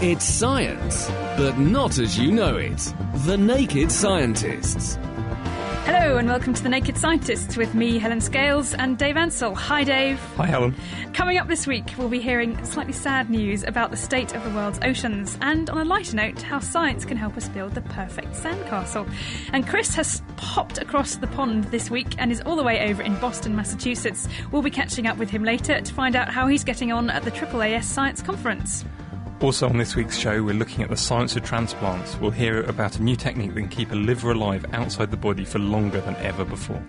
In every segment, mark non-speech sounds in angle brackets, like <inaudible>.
It's science, but not as you know it. The Naked Scientists. Hello and welcome to The Naked Scientists with me, Helen Scales, and Dave Ansell. Hi, Dave. Hi, Helen. Coming up this week, we'll be hearing slightly sad news about the state of the world's oceans, and on a lighter note, how science can help us build the perfect sandcastle. And Chris has popped across the pond this week and is all the way over in Boston, Massachusetts. We'll be catching up with him later to find out how he's getting on at the AAAS Science Conference. Also, on this week's show, we're looking at the science of transplants. We'll hear about a new technique that can keep a liver alive outside the body for longer than ever before.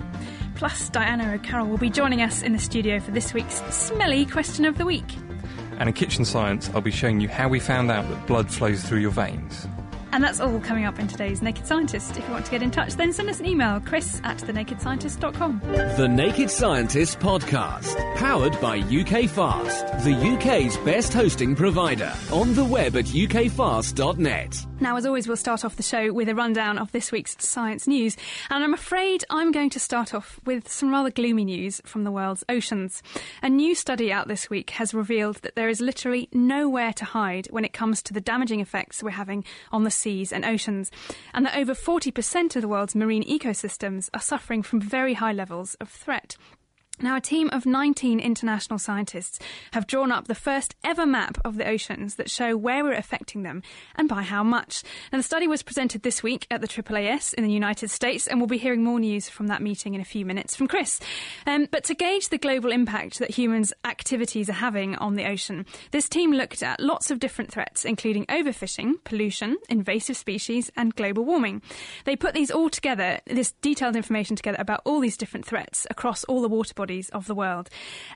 Plus, Diana O'Carroll will be joining us in the studio for this week's smelly question of the week. And in Kitchen Science, I'll be showing you how we found out that blood flows through your veins. And that's all coming up in today's Naked Scientist. If you want to get in touch, then send us an email, chris at thenakedscientist.com. The Naked Scientist Podcast, powered by UK Fast, the UK's best hosting provider, on the web at ukfast.net. Now, as always, we'll start off the show with a rundown of this week's science news. And I'm afraid I'm going to start off with some rather gloomy news from the world's oceans. A new study out this week has revealed that there is literally nowhere to hide when it comes to the damaging effects we're having on the seas and oceans, and that over 40% of the world's marine ecosystems are suffering from very high levels of threat. Now, a team of 19 international scientists have drawn up the first ever map of the oceans that show where we're affecting them and by how much. Now, the study was presented this week at the AAAS in the United States, and we'll be hearing more news from that meeting in a few minutes from Chris. Um, but to gauge the global impact that humans' activities are having on the ocean, this team looked at lots of different threats, including overfishing, pollution, invasive species, and global warming. They put these all together, this detailed information together about all these different threats across all the water bodies bodies of the world.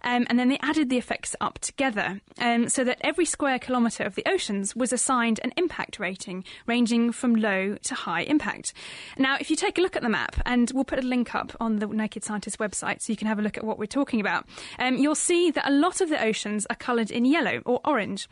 Um, and then they added the effects up together um, so that every square kilometre of the oceans was assigned an impact rating ranging from low to high impact. Now, if you take a look at the map, and we'll put a link up on the Naked Scientist website so you can have a look at what we're talking about, um, you'll see that a lot of the oceans are coloured in yellow or orange.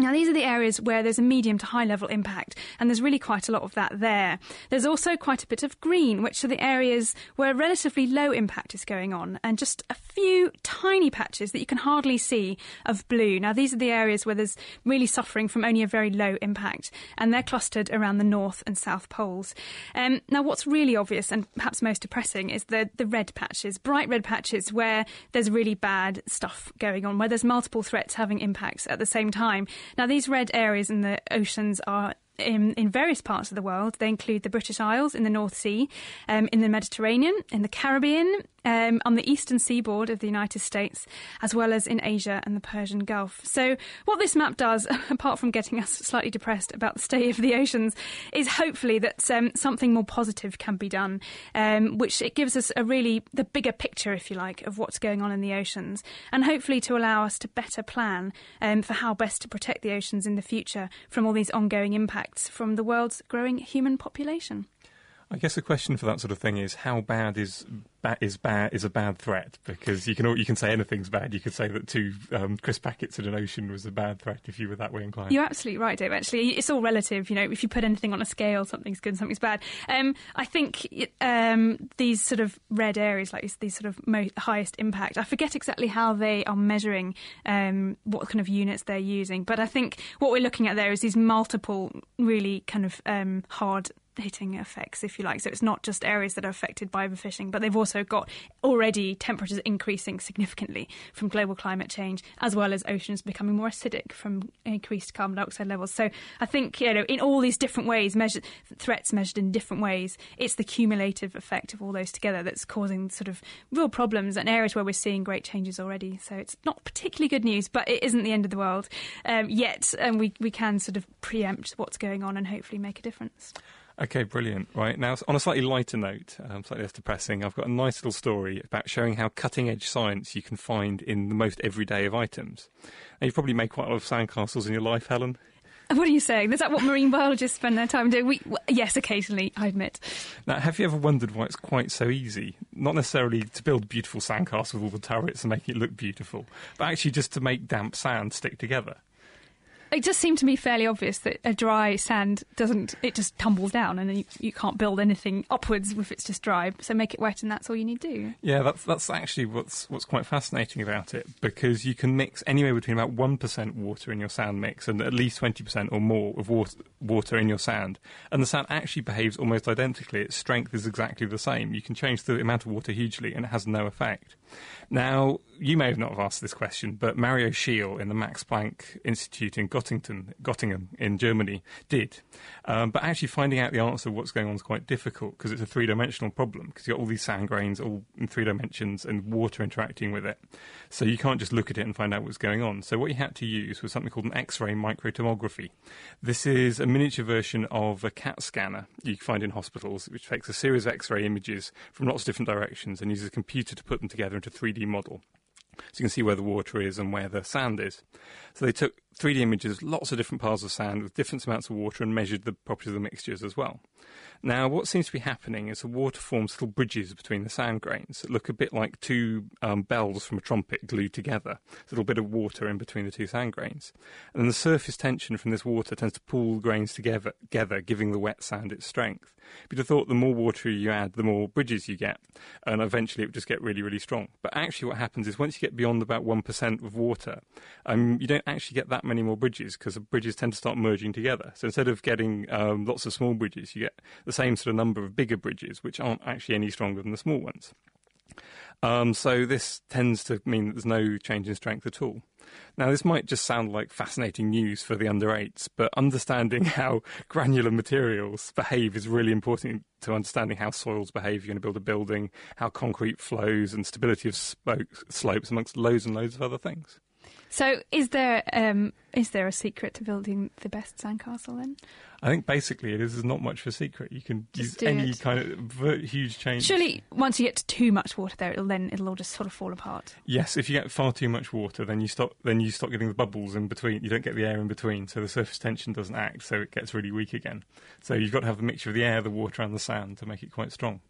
Now, these are the areas where there's a medium to high level impact, and there's really quite a lot of that there. There's also quite a bit of green, which are the areas where relatively low impact is going on, and just a few tiny patches that you can hardly see of blue. Now, these are the areas where there's really suffering from only a very low impact, and they're clustered around the north and south poles. Um, now, what's really obvious and perhaps most depressing is the, the red patches, bright red patches where there's really bad stuff going on, where there's multiple threats having impacts at the same time. Now, these red areas in the oceans are in, in, various parts of the world. They include the British Isles in the North Sea, um, in the Mediterranean, in the Caribbean, um, on the eastern seaboard of the United States, as well as in Asia and the Persian Gulf. So, what this map does, <laughs> apart from getting us slightly depressed about the state of the oceans, is hopefully that um, something more positive can be done, um, which it gives us a really the bigger picture, if you like, of what's going on in the oceans, and hopefully to allow us to better plan um, for how best to protect the oceans in the future from all these ongoing impacts from the world's growing human population. I guess the question for that sort of thing is how bad is ba- is bad is a bad threat because you can you can say anything's bad. You could say that two um, crisp packets in an ocean was a bad threat if you were that way inclined. You're absolutely right, Dave. Actually, it's all relative. You know, if you put anything on a scale, something's good, something's bad. Um, I think um, these sort of red areas, like these sort of highest impact. I forget exactly how they are measuring um, what kind of units they're using, but I think what we're looking at there is these multiple really kind of um, hard hitting effects, if you like. So it's not just areas that are affected by overfishing, but they've also got already temperatures increasing significantly from global climate change, as well as oceans becoming more acidic from increased carbon dioxide levels. So I think, you know, in all these different ways, measured, threats measured in different ways, it's the cumulative effect of all those together that's causing sort of real problems and areas where we're seeing great changes already. So it's not particularly good news, but it isn't the end of the world um, yet, and we, we can sort of preempt what's going on and hopefully make a difference. Okay, brilliant. Right, now on a slightly lighter note, um, slightly less depressing, I've got a nice little story about showing how cutting edge science you can find in the most everyday of items. Now, you've probably made quite a lot of sandcastles in your life, Helen. <laughs> What are you saying? Is that what marine biologists spend their time doing? We, yes, occasionally, I admit. Now, have you ever wondered why it's quite so easy? Not necessarily to build beautiful sandcastles with all the turrets and make it look beautiful, but actually just to make damp sand stick together. It just seemed to me fairly obvious that a dry sand doesn't, it just tumbles down and you, you can't build anything upwards if it's just dry. So make it wet and that's all you need to do. Yeah, that's that's actually what's what's quite fascinating about it because you can mix anywhere between about one percent water in your sand mix and at least twenty percent or more of water water in your sand, and the sand actually behaves almost identically. Its strength is exactly the same. You can change the amount of water hugely and it has no effect. Now, you may have not have asked this question, but Mario Scheel in the Max Planck Institute in Göttingen, Göttingen in Germany did. Um, but actually finding out the answer of what's going on is quite difficult because it's a three-dimensional problem because you've got all these sand grains all in three dimensions and water interacting with it. So you can't just look at it and find out what's going on. So what you had to use was something called an X-ray microtomography. This is a miniature version of a CAT scanner you find in hospitals, which takes a series of X-ray images from lots of different directions and uses a computer to put them together into a 3D model. So you can see where the water is and where the sand is. So they took 3D images, lots of different piles of sand with different amounts of water, and measured the properties of the mixtures as well. Now, what seems to be happening is the water forms little bridges between the sand grains that look a bit like two um, bells from a trumpet glued together. There's a little bit of water in between the two sand grains. And the surface tension from this water tends to pull the grains together, together, giving the wet sand its strength. But you thought the more water you add, the more bridges you get, and eventually it would just get really, really strong. But actually, what happens is once you get beyond about 1% of water, um, you don't actually get that many more bridges because the bridges tend to start merging together. So instead of getting um, lots of small bridges, you get the same sort of number of bigger bridges, which aren't actually any stronger than the small ones. Um, so this tends to mean that there's no change in strength at all. Now, this might just sound like fascinating news for the under eights, but understanding <laughs> how granular materials behave is really important to understanding how soils behave. You're going to build a building, how concrete flows, and stability of slopes, amongst loads and loads of other things. So, is there um, is there a secret to building the best sandcastle then? I think basically it is there's not much of a secret. You can Just use any it. kind of huge change. Surely, once you get to too much water there, it'll then it'll all just sort of fall apart. Yes, if you get far too much water, then you stop then you stop getting the bubbles in between. You don't get the air in between, so the surface tension doesn't act, so it gets really weak again. So you've got to have the mixture of the air, the water, and the sand to make it quite strong.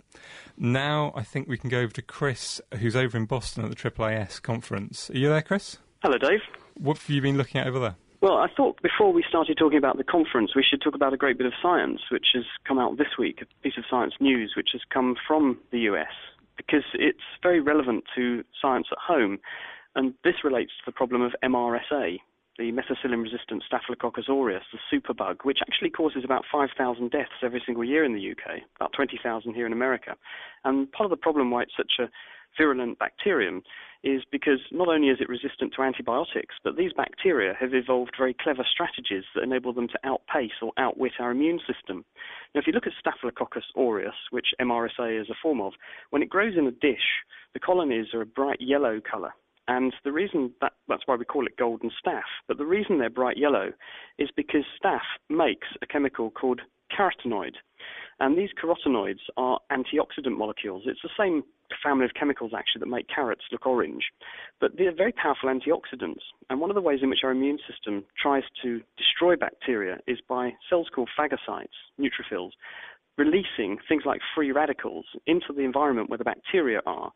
Now I think we can go over to Chris, who's over in Boston at the AAAS conference. Are you there, Chris? Hello, Dave. What have you been looking at over there? Well, I thought before we started talking about the conference, we should talk about a great bit of science which has come out this week, a piece of science news which has come from the US, because it's very relevant to science at home. And this relates to the problem of MRSA, the methicillin resistant Staphylococcus aureus, the superbug, which actually causes about 5,000 deaths every single year in the UK, about 20,000 here in America. And part of the problem why it's such a virulent bacterium is because not only is it resistant to antibiotics, but these bacteria have evolved very clever strategies that enable them to outpace or outwit our immune system. Now, if you look at Staphylococcus aureus, which MRSA is a form of, when it grows in a dish, the colonies are a bright yellow colour. And the reason that, that's why we call it golden staph. But the reason they're bright yellow is because staph makes a chemical called carotenoid. And these carotenoids are antioxidant molecules. It's the same family of chemicals actually that make carrots look orange. But they're very powerful antioxidants. And one of the ways in which our immune system tries to destroy bacteria is by cells called phagocytes, neutrophils, releasing things like free radicals into the environment where the bacteria are.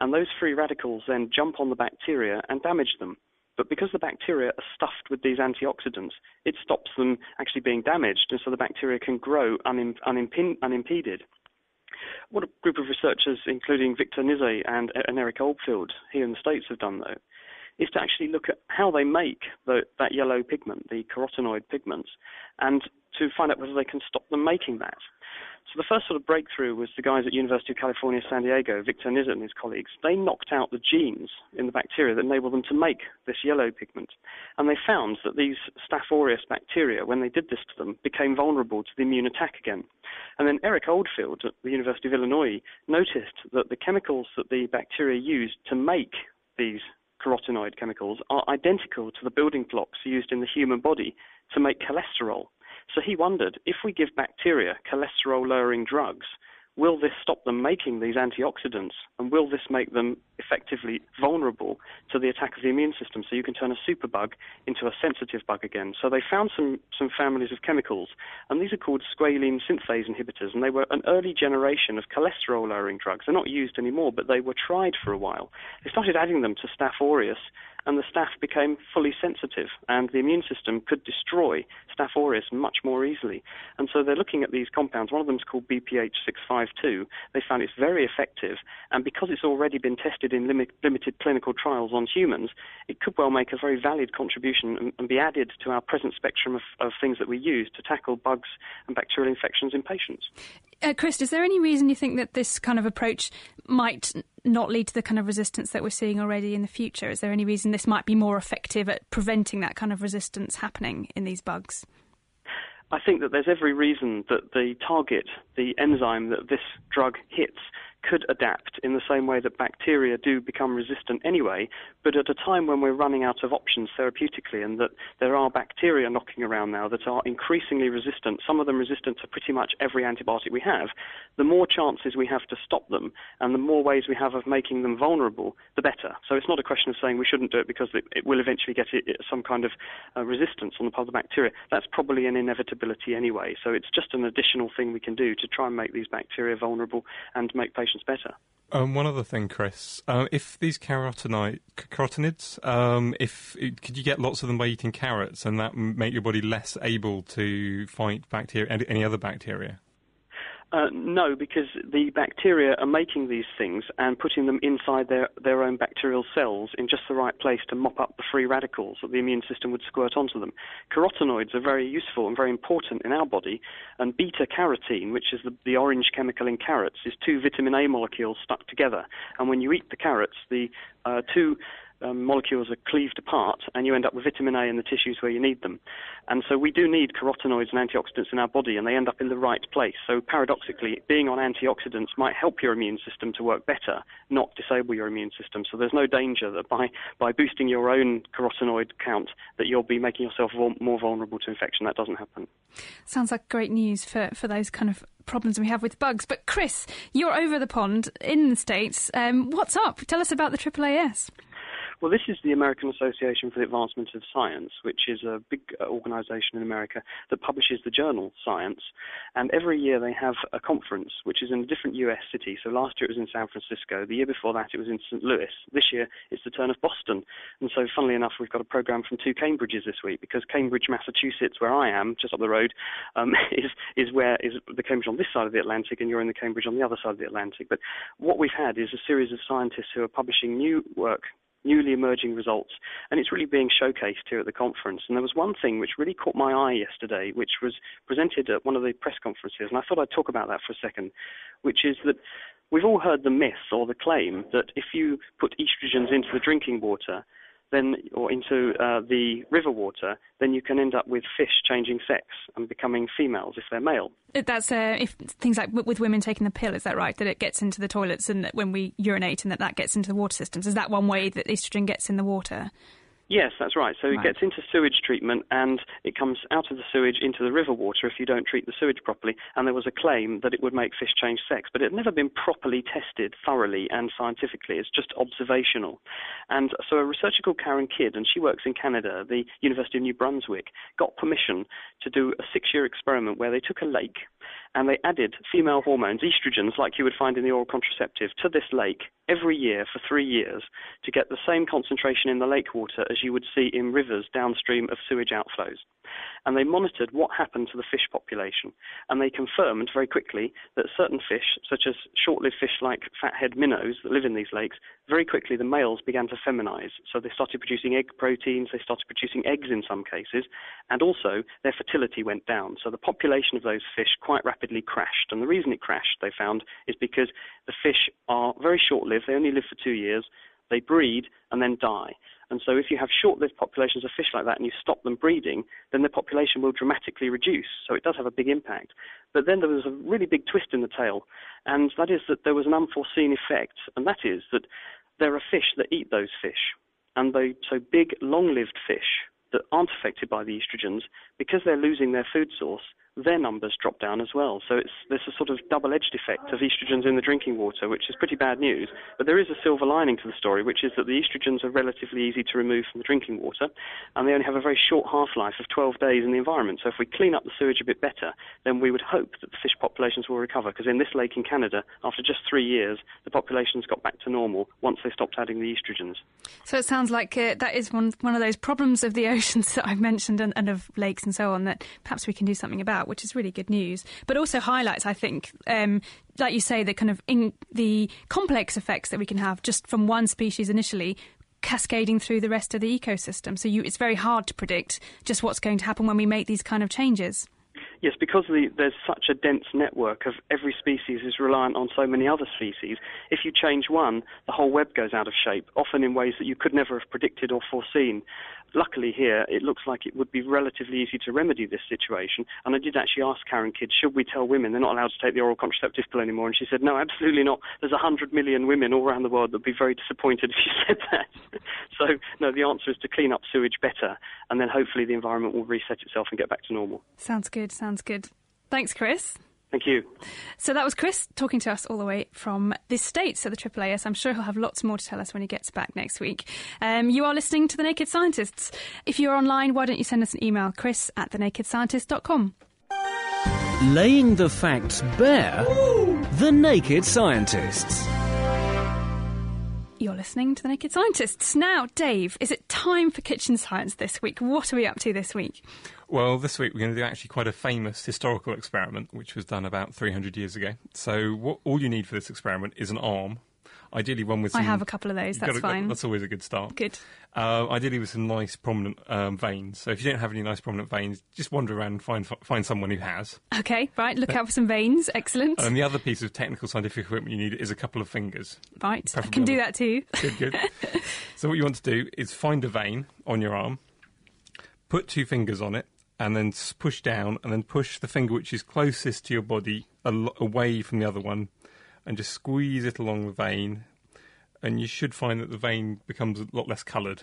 And those free radicals then jump on the bacteria and damage them. But because the bacteria are stuffed with these antioxidants, it stops them actually being damaged, and so the bacteria can grow unim- unimped- unimpeded. What a group of researchers, including Victor Nizet and, and Eric Oldfield here in the States, have done, though, is to actually look at how they make the, that yellow pigment, the carotenoid pigments, and to find out whether they can stop them making that. So the first sort of breakthrough was the guys at University of California, San Diego, Victor Nizet and his colleagues. They knocked out the genes in the bacteria that enable them to make this yellow pigment. And they found that these Staph aureus bacteria, when they did this to them, became vulnerable to the immune attack again. And then Eric Oldfield at the University of Illinois noticed that the chemicals that the bacteria used to make these carotenoid chemicals are identical to the building blocks used in the human body to make cholesterol. So he wondered if we give bacteria cholesterol lowering drugs, will this stop them making these antioxidants and will this make them effectively vulnerable to the attack of the immune system. So you can turn a superbug into a sensitive bug again. So they found some, some families of chemicals, and these are called squalene synthase inhibitors, and they were an early generation of cholesterol lowering drugs. They're not used anymore, but they were tried for a while. They started adding them to Staph aureus and the staph became fully sensitive, and the immune system could destroy Staph aureus much more easily. And so they're looking at these compounds. One of them is called BPH652. They found it's very effective, and because it's already been tested in limit, limited clinical trials on humans, it could well make a very valid contribution and, and be added to our present spectrum of, of things that we use to tackle bugs and bacterial infections in patients. Uh, Chris, is there any reason you think that this kind of approach might not lead to the kind of resistance that we're seeing already in the future? Is there any reason this might be more effective at preventing that kind of resistance happening in these bugs? I think that there's every reason that the target, the enzyme that this drug hits, could adapt in the same way that bacteria do become resistant anyway, but at a time when we're running out of options therapeutically and that there are bacteria knocking around now that are increasingly resistant, some of them resistant to pretty much every antibiotic we have, the more chances we have to stop them and the more ways we have of making them vulnerable, the better. So it's not a question of saying we shouldn't do it because it, it will eventually get it, some kind of uh, resistance on the part of the bacteria. That's probably an inevitability anyway. So it's just an additional thing we can do to try and make these bacteria vulnerable and make patients patients better. Um, one other thing, Chris. Uh, if these carotenoid, carotenoids, um, if could you get lots of them by eating carrots, and that make your body less able to fight bacteria, any other bacteria? Uh, no, because the bacteria are making these things and putting them inside their, their own bacterial cells in just the right place to mop up the free radicals that the immune system would squirt onto them. Carotenoids are very useful and very important in our body, and beta carotene, which is the, the orange chemical in carrots, is two vitamin A molecules stuck together. And when you eat the carrots, the uh, two um, molecules are cleaved apart, and you end up with vitamin A in the tissues where you need them. And so we do need carotenoids and antioxidants in our body, and they end up in the right place. So paradoxically, being on antioxidants might help your immune system to work better, not disable your immune system. So there's no danger that by, by boosting your own carotenoid count, that you'll be making yourself more vulnerable to infection. That doesn't happen. Sounds like great news for, for those kind of problems we have with bugs. But Chris, you're over the pond in the States. Um, what's up? Tell us about the AAAS. Well, this is the American Association for the Advancement of Science, which is a big uh, organization in America that publishes the journal Science. And every year they have a conference, which is in a different US city. So last year it was in San Francisco. The year before that it was in St. Louis. This year it's the turn of Boston. And so, funnily enough, we've got a program from two Cambridges this week because Cambridge, Massachusetts, where I am, just up the road, um, <laughs> is, is where is the Cambridge on this side of the Atlantic and you're in the Cambridge on the other side of the Atlantic. But what we've had is a series of scientists who are publishing new work newly emerging results, and it's really being showcased here at the conference. And there was one thing which really caught my eye yesterday, which was presented at one of the press conferences, and I thought I'd talk about that for a second, which is that we've all heard the myth or the claim that if you put estrogens into the drinking water, then or into uh, the river water, then you can end up with fish changing sex and becoming females if they're male. That's uh, if things like with women taking the pill. Is that right? That it gets into the toilets and that when we urinate and that that gets into the water systems. Is that one way that estrogen gets in the water? Yes, that's right. So right. it gets into sewage treatment and it comes out of the sewage into the river water if you don't treat the sewage properly. And there was a claim that it would make fish change sex, but it had never been properly tested thoroughly and scientifically. It's just observational. And so a researcher called Karen Kidd, and she works in Canada, the University of New Brunswick, got permission to do a six year experiment where they took a lake and they added female hormones, estrogens, like you would find in the oral contraceptive, to this lake every year for three years to get the same concentration in the lake water as you would see in rivers downstream of sewage outflows. And they monitored what happened to the fish population. And they confirmed very quickly that certain fish, such as short lived fish like fathead minnows that live in these lakes, very quickly the males began to feminize. So they started producing egg proteins, they started producing eggs in some cases, and also their fertility went down. So the population of those fish quite rapidly crashed. And the reason it crashed, they found, is because the fish are very short lived, they only live for two years, they breed and then die. And so if you have short-lived populations of fish like that and you stop them breeding, then the population will dramatically reduce. So it does have a big impact. But then there was a really big twist in the tale, and that is that there was an unforeseen effect, and that is that there are fish that eat those fish. And they, so big, long-lived fish that aren't affected by the estrogens, because they're losing their food source, their numbers drop down as well. So it's there's a sort of double-edged effect of estrogens in the drinking water, which is pretty bad news. But there is a silver lining to the story, which is that the estrogens are relatively easy to remove from the drinking water, and they only have a very short half-life of 12 days in the environment. So if we clean up the sewage a bit better, then we would hope that the fish populations will recover. Because in this lake in Canada, after just three years, the populations got back to normal once they stopped adding the estrogens. So it sounds like uh, that is one one of those problems of the <laughs> oceans that I've mentioned and, and, of lakes and so on that perhaps we can do something about, which is really good news. But also highlights, I think, um, like you say, the kind of in, the complex effects that we can have just from one species initially cascading through the rest of the ecosystem. So you, it's very hard to predict just what's going to happen when we make these kind of changes. Yes, because the, there's such a dense network of every species is reliant on so many other species. If you change one, the whole web goes out of shape, often in ways that you could never have predicted or foreseen. Luckily, here it looks like it would be relatively easy to remedy this situation. And I did actually ask Karen Kidd, should we tell women they're not allowed to take the oral contraceptive pill anymore? And she said, no, absolutely not. There's 100 million women all around the world that would be very disappointed if you <laughs> said that. so, no, the answer is to clean up sewage better, and then hopefully the environment will reset itself and get back to normal. Sounds good, sounds good. Thanks, Chris. Thank you. So that was Chris talking to us all the way from the States at the AAAS. I'm sure he'll have lots more to tell us when he gets back next week. Um, you are listening to The Naked Scientists. If you're online, why don't you send us an email, chris at thenakedscientist.com. Laying the facts bare, The Naked Scientists. You're listening to The Naked Scientists. Now, Dave, is it time for kitchen science this week? What are we up to this week? Well, this week we're going to do actually quite a famous historical experiment, which was done about 300 years ago. So, what, all you need for this experiment is an arm. Ideally, one with some, I have a couple of those. That's fine. That's always a good start. Good. Uh, ideally, with some nice prominent um, veins. So, if you don't have any nice prominent veins, just wander around and find find someone who has. Okay, right. Look out for some veins. Excellent. And the other piece of technical scientific equipment you need is a couple of fingers. Right. I can do that too. Good, good. <laughs> so, what you want to do is find a vein on your arm, put two fingers on it, and then push down, and then push the finger which is closest to your body away from the other one, and just squeeze it along the vein, and you should find that the vein becomes a lot less coloured.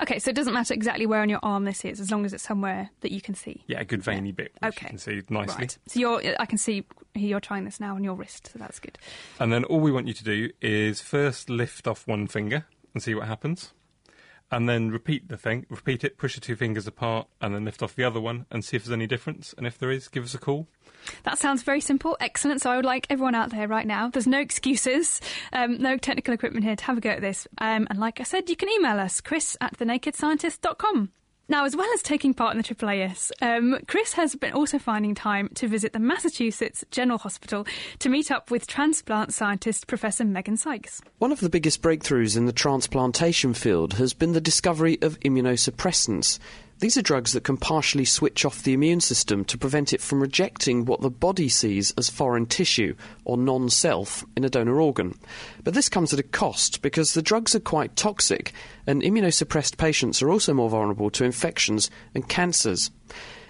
Okay, so it doesn't matter exactly where on your arm this is, as long as it's somewhere that you can see. Yeah, a good veiny bit. okay, you can see nicely. Right. So you're, I can see you're trying this now on your wrist, so that's good. And then all we want you to do is first lift off one finger and see what happens and then repeat the thing, repeat it, push the two fingers apart, and then lift off the other one and see if there's any difference. And if there is, give us a call. That sounds very simple, excellent. So I would like everyone out there right now. There's no excuses, um, no technical equipment here to have a go at this. Um, and like I said, you can email us, chris at thenakedscientist.com. Now, as well as taking part in the AAAS, um, Chris has been also finding time to visit the Massachusetts General Hospital to meet up with transplant scientist Professor Megan Sykes. One of the biggest breakthroughs in the transplantation field has been the discovery of immunosuppressants, these are drugs that can partially switch off the immune system to prevent it from rejecting what the body sees as foreign tissue or non self in a donor organ. But this comes at a cost because the drugs are quite toxic, and immunosuppressed patients are also more vulnerable to infections and cancers.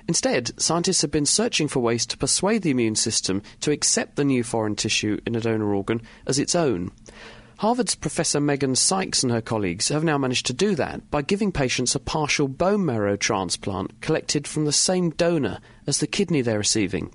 Instead, scientists have been searching for ways to persuade the immune system to accept the new foreign tissue in a donor organ as its own. Harvard's Professor Megan Sykes and her colleagues have now managed to do that by giving patients a partial bone marrow transplant collected from the same donor as the kidney they're receiving.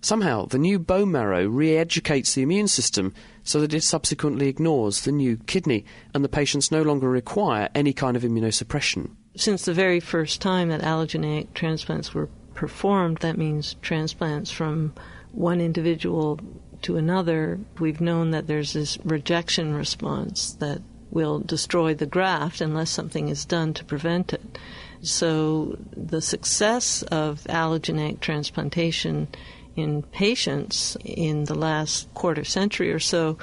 Somehow, the new bone marrow re educates the immune system so that it subsequently ignores the new kidney, and the patients no longer require any kind of immunosuppression. Since the very first time that allogeneic transplants were performed, that means transplants from one individual to another, we've known that there's this rejection response that will destroy the graft unless something is done to prevent it. So the success of allogeneic transplantation in patients in the last quarter century or so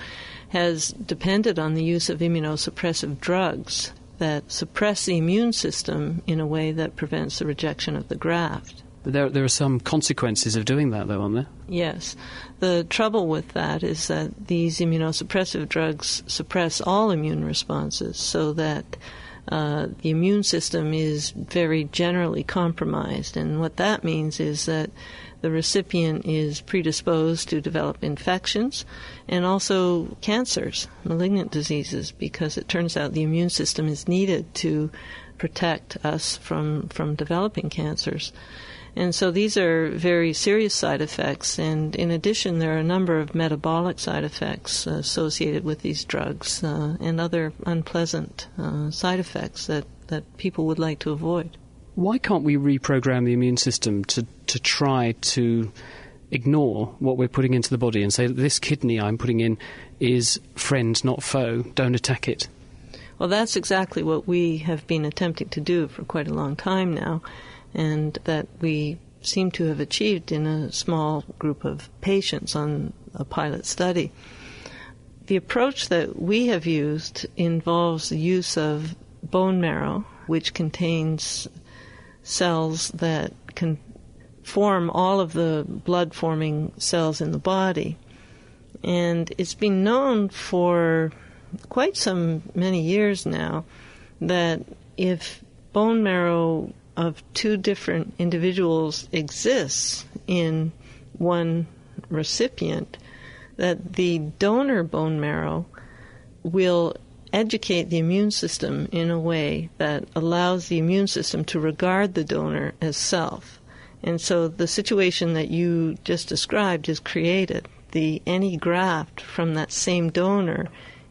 has depended on the use of immunosuppressive drugs that suppress the immune system in a way that prevents the rejection of the graft. There, there are some consequences of doing that, though, aren't there? Yes. The trouble with that is that these immunosuppressive drugs suppress all immune responses so that uh, the immune system is very generally compromised. And what that means is that the recipient is predisposed to develop infections and also cancers, malignant diseases, because it turns out the immune system is needed to protect us from, from developing cancers. And so these are very serious side effects. And in addition, there are a number of metabolic side effects associated with these drugs uh, and other unpleasant uh, side effects that, that people would like to avoid. Why can't we reprogram the immune system to, to try to ignore what we're putting into the body and say this kidney I'm putting in is friend, not foe, don't attack it? Well, that's exactly what we have been attempting to do for quite a long time now and that we seem to have achieved in a small group of patients on a pilot study. The approach that we have used involves the use of bone marrow, which contains cells that can form all of the blood forming cells in the body. And it's been known for quite some many years now that if bone marrow of two different individuals exists in one recipient, that the donor bone marrow will educate the immune system in a way that allows the immune system to regard the donor as self. And so the situation that you just described is created. The any graft from that same donor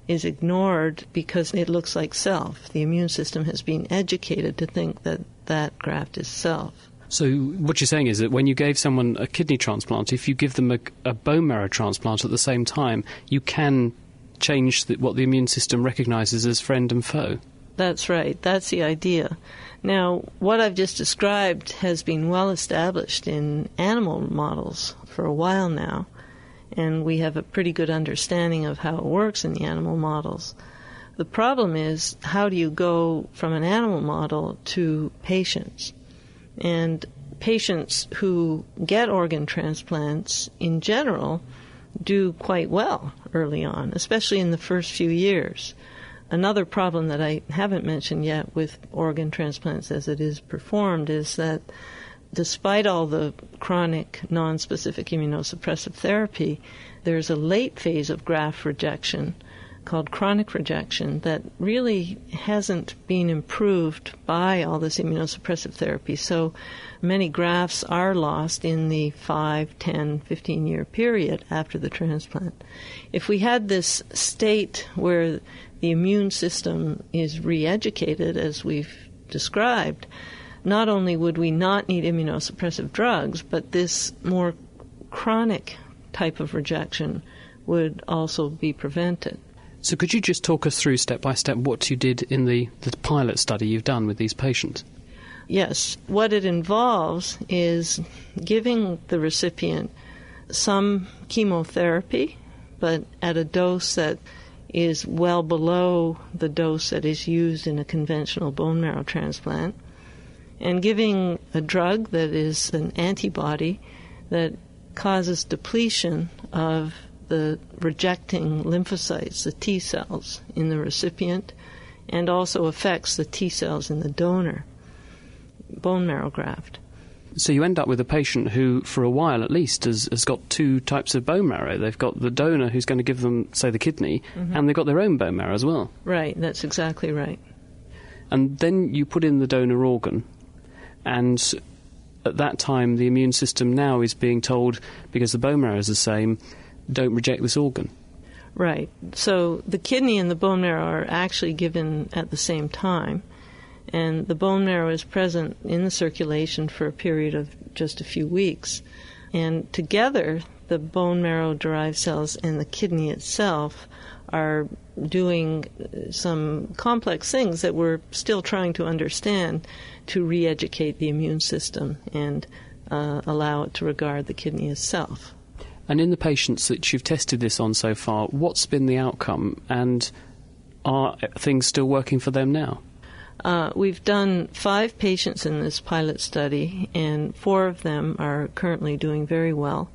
is ignored because it looks like self. The immune system has been educated to think that that graft itself. So what you're saying is that when you gave someone a kidney transplant, if you give them a, a bone marrow transplant at the same time, you can change the, what the immune system recognizes as friend and foe. That's right. That's the idea. Now, what I've just described has been well established in animal models for a while now and we have a pretty good understanding of how it works in the animal models. The problem is how do you go from an animal model to patients? And patients who get organ transplants in general do quite well early on, especially in the first few years. Another problem that I haven't mentioned yet with organ transplants as it is performed is that despite all the chronic non-specific immunosuppressive therapy, there's a late phase of graft rejection called chronic rejection that really hasn't been improved by all this immunosuppressive therapy. So many grafts are lost in the 5, 10, 15 year period after the transplant. If we had this state where the immune system is re educated, as we've described, not only would we not need immunosuppressive drugs, but this more chronic type of rejection would also be prevented. So, could you just talk us through step by step what you did in the, the pilot study you've done with these patients? Yes. What it involves is giving the recipient some chemotherapy, but at a dose that is well below the dose that is used in a conventional bone marrow transplant and giving a drug that is an antibody that causes depletion of the rejecting lymphocytes, the T cells in the recipient, and also affects the T cells in the donor bone marrow graft. So you end up with a patient who, for a while at least, has, has got two types of bone marrow. They've got the donor who's going to give them, say, the kidney, mm-hmm. and they've got their own bone marrow as well. Right, that's exactly right. And then you put in the donor organ, and at that time, the immune system now is being told, because the bone marrow is the same, don't reject this organ. Right. So the kidney and the bone marrow are actually given at the same time, and the bone marrow is present in the circulation for a period of just a few weeks. And together, the bone marrow derived cells and the kidney itself are doing some complex things that we're still trying to understand to re educate the immune system and uh, allow it to regard the kidney as self. And in the patients that you've tested this on so far, what's been the outcome and are things still working for them now? Uh, we've done five patients in this pilot study, and four of them are currently doing very well.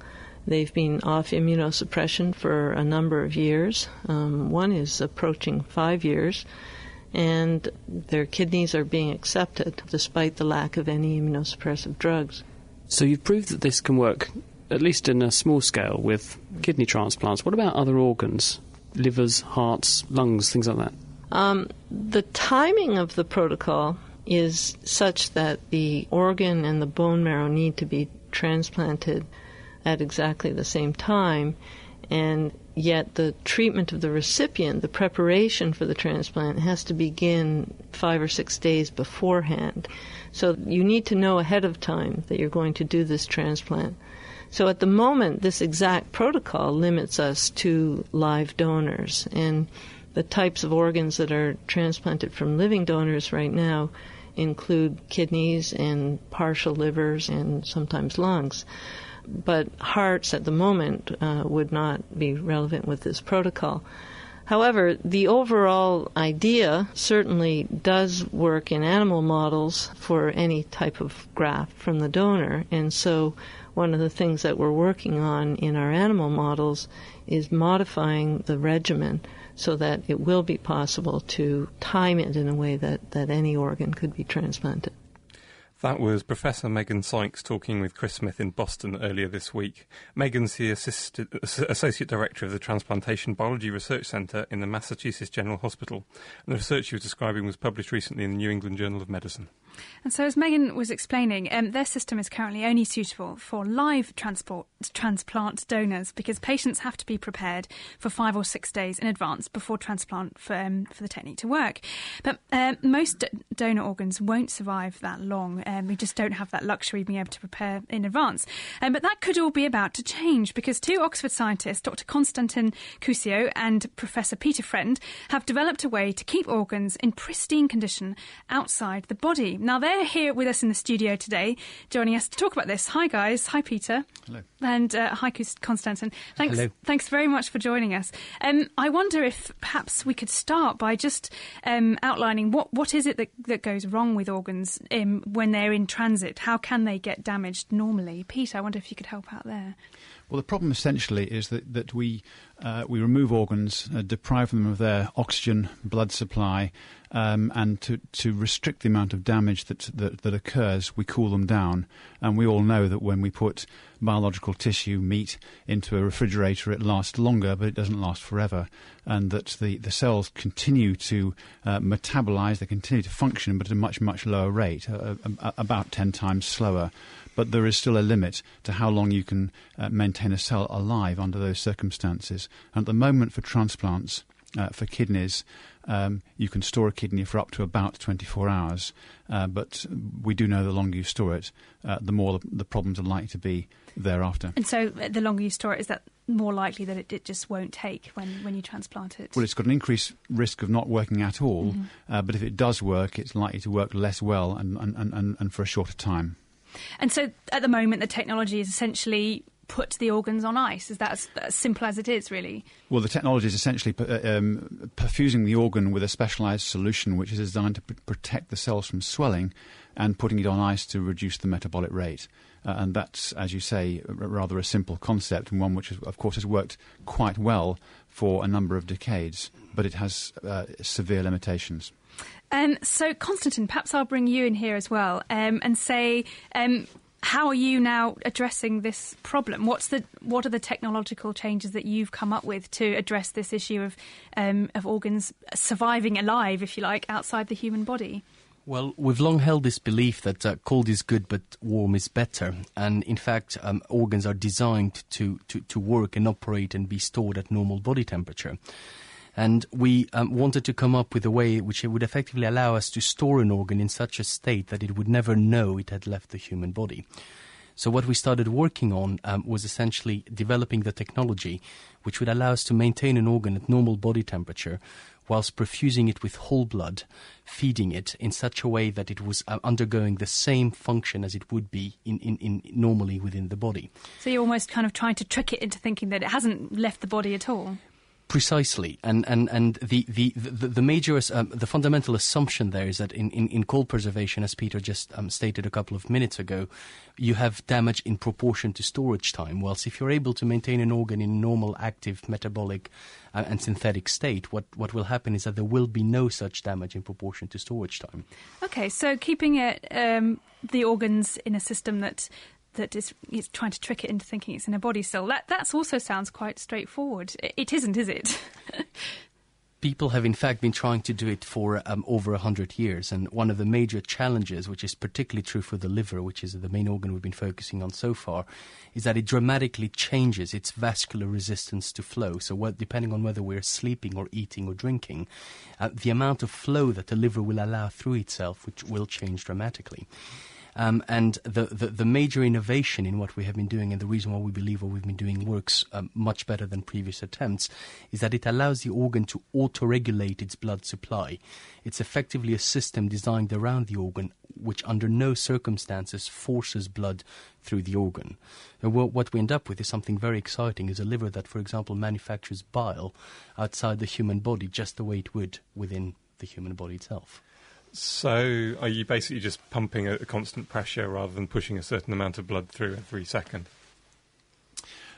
They've been off immunosuppression for a number of years. Um, one is approaching five years, and their kidneys are being accepted despite the lack of any immunosuppressive drugs. So you've proved that this can work, at least in a small scale, with kidney transplants. What about other organs? Livers, hearts, lungs, things like that? Um, the timing of the protocol is such that the organ and the bone marrow need to be transplanted at exactly the same time, and yet the treatment of the recipient, the preparation for the transplant, has to begin five or six days beforehand. So you need to know ahead of time that you're going to do this transplant. So at the moment, this exact protocol limits us to live donors. And the types of organs that are transplanted from living donors right now include kidneys and partial livers and sometimes lungs. But hearts at the moment uh, would not be relevant with this protocol. However, the overall idea certainly does work in animal models for any type of graft from the donor. And so, one of the things that we're working on in our animal models is modifying the regimen so that it will be possible to time it in a way that, that any organ could be transplanted. That was Professor Megan Sykes talking with Chris Smith in Boston earlier this week. Megan's the assisted, Associate Director of the Transplantation Biology Research Centre in the Massachusetts General Hospital. And the research she was describing was published recently in the New England Journal of Medicine. And so, as Megan was explaining, um, their system is currently only suitable for live transport, transplant donors because patients have to be prepared for five or six days in advance before transplant for, um, for the technique to work. But uh, most donor organs won't survive that long. Um, we just don't have that luxury of being able to prepare in advance. Um, but that could all be about to change because two Oxford scientists, Dr. Constantin Coussios and Professor Peter Friend, have developed a way to keep organs in pristine condition outside the body. Now, they're here with us in the studio today, joining us to talk about this. Hi, guys. Hi, Peter. Hello. And uh, hi, Constantin. Thanks, Hello. thanks very much for joining us. Um, I wonder if perhaps we could start by just um, outlining what, what is it that, that goes wrong with organs um, when they're in transit? How can they get damaged normally? Peter, I wonder if you could help out there. Well, the problem essentially is that, that we, uh, we remove organs, uh, deprive them of their oxygen, blood supply, um, and to, to restrict the amount of damage that, that, that occurs, we cool them down. And we all know that when we put biological tissue, meat, into a refrigerator, it lasts longer, but it doesn't last forever. And that the, the cells continue to uh, metabolize, they continue to function, but at a much, much lower rate, uh, about 10 times slower but there is still a limit to how long you can uh, maintain a cell alive under those circumstances. And at the moment, for transplants, uh, for kidneys, um, you can store a kidney for up to about 24 hours, uh, but we do know the longer you store it, uh, the more the, the, problems are likely to be thereafter. And so, uh, the longer you store it, is that more likely that it, it, just won't take when, when you transplant it? Well, it's got an increased risk of not working at all, mm-hmm. Uh, but if it does work, it's likely to work less well and, and, and, and for a shorter time. And so at the moment, the technology is essentially put the organs on ice. Is that as, as simple as it is, really? Well, the technology is essentially uh, um, perfusing the organ with a specialized solution which is designed to pr- protect the cells from swelling and putting it on ice to reduce the metabolic rate. Uh, and that's, as you say, rather a simple concept and one which, is, of course, has worked quite well for a number of decades, but it has uh, severe limitations. Um, so, Constantin, perhaps I'll bring you in here as well um, and say, um, how are you now addressing this problem? What's the what are the technological changes that you've come up with to address this issue of um, of organs surviving alive, if you like, outside the human body? Well, we've long held this belief that uh, cold is good but warm is better. And in fact, um, organs are designed to, to, to work and operate and be stored at normal body temperature. And we um, wanted to come up with a way which would effectively allow us to store an organ in such a state that it would never know it had left the human body. So what we started working on um, was essentially developing the technology which would allow us to maintain an organ at normal body temperature whilst perfusing it with whole blood, feeding it in such a way that it was uh, undergoing the same function as it would be in, in, in normally within the body. So you're almost kind of trying to trick it into thinking that it hasn't left the body at all. Precisely, and and and the the the, the major um, the fundamental assumption there is that in, in, in cold preservation, as Peter just um, stated a couple of minutes ago, you have damage in proportion to storage time. Whilst if you're able to maintain an organ in normal, active, metabolic, uh, and synthetic state, what what will happen is that there will be no such damage in proportion to storage time. Okay, so keeping it um, the organs in a system that that is, trying to trick it into thinking it's in a body still. That that's also sounds quite straightforward. It, isn't, is it? <laughs> people have in fact been trying to do it for um, over 100 years. And one of the major challenges, which is particularly true for the liver, which is the main organ we've been focusing on so far, is that it dramatically changes its vascular resistance to flow. So, what, depending on whether we're sleeping or eating or drinking, uh, the amount of flow that the liver will allow through itself, which will change dramatically. Um, and the, the, the, major innovation in what we have been doing, and the reason why we believe what we've been doing works um, much better than previous attempts, is that it allows the organ to auto regulate its blood supply. It's effectively a system designed around the organ which, under no circumstances, forces blood through the organ. And what we end up with is something very exciting is a liver that, for example, manufactures bile outside the human body just the way it would within the human body itself. So, are you basically just pumping a, a constant pressure rather than pushing a certain amount of blood through every second?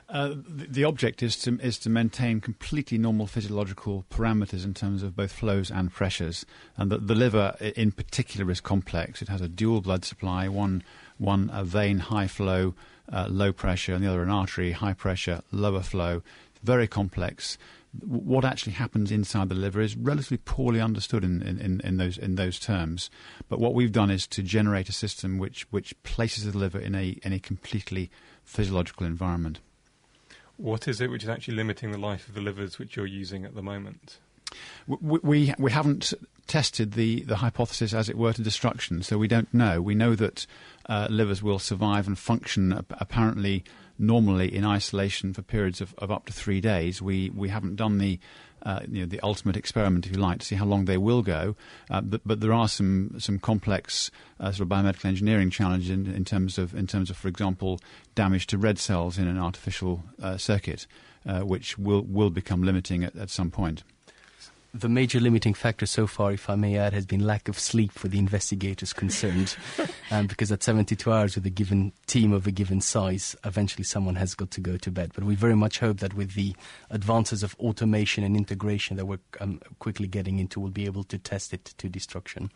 Uh, the, the, object is to is to maintain completely normal physiological parameters in terms of both flows and pressures, and the, the liver in particular is complex. It has a dual blood supply, one one a vein high flow, uh, low pressure, and the other an artery high pressure, lower flow. Very complex what actually happens inside the liver is relatively poorly understood in, in, in, those in those terms. But what we've done is to generate a system which which places the liver in a in a completely physiological environment. What is it which is actually limiting the life of the livers which you're using at the moment? We we, we haven't tested the, the hypothesis as it were to destruction, so we don't know. We know that uh, livers will survive and function apparently normally in isolation for periods of, of up to three days. We we haven't done the uh, you know, the ultimate experiment, if you like, to see how long they will go. Uh, but, but, there are some some complex uh, sort of biomedical engineering challenges in, in, terms of in terms of, for example, damage to red cells in an artificial uh, circuit, uh, which will will become limiting at, at some point the major limiting factor so far, if I may add, has been lack of sleep for the investigators concerned. <laughs> um, because at 72 hours with a given team of a given size, eventually someone has got to go to bed. But we very much hope that with the advances of automation and integration that we're um, quickly getting into, we'll be able to test it to destruction.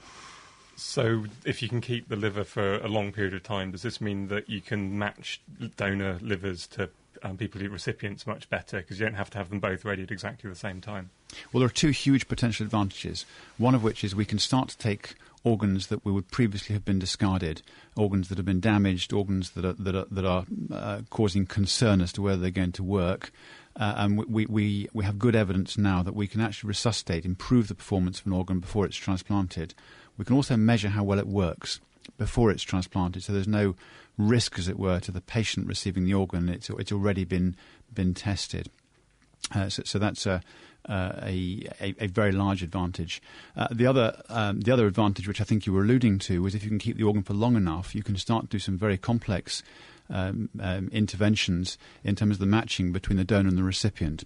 So, if you can keep the liver for a long period of time, does this mean that you can match donor livers to um, people who recipients much better because you don't have to have them both ready at exactly the same time. Well, there are two huge potential advantages. One of which is we can start to take organs that we would previously have been discarded, organs that have been damaged, organs that are that are, that are uh, causing concern as to whether they're going to work. Uh, and we, we, we have good evidence now that we can actually resuscitate, improve the performance of an organ before it's transplanted. We can also measure how well it works before it's transplanted, so there's no risk, as it were, to the patient receiving the organ. It's, it's already been been tested. Uh, so, so, that's a, uh, a, a, a, very large advantage. Uh, the other um, the other advantage, which I think you were alluding to, is if you can keep the organ for long enough, you can start to do some very complex um, um, interventions in terms of the matching between the donor and the recipient.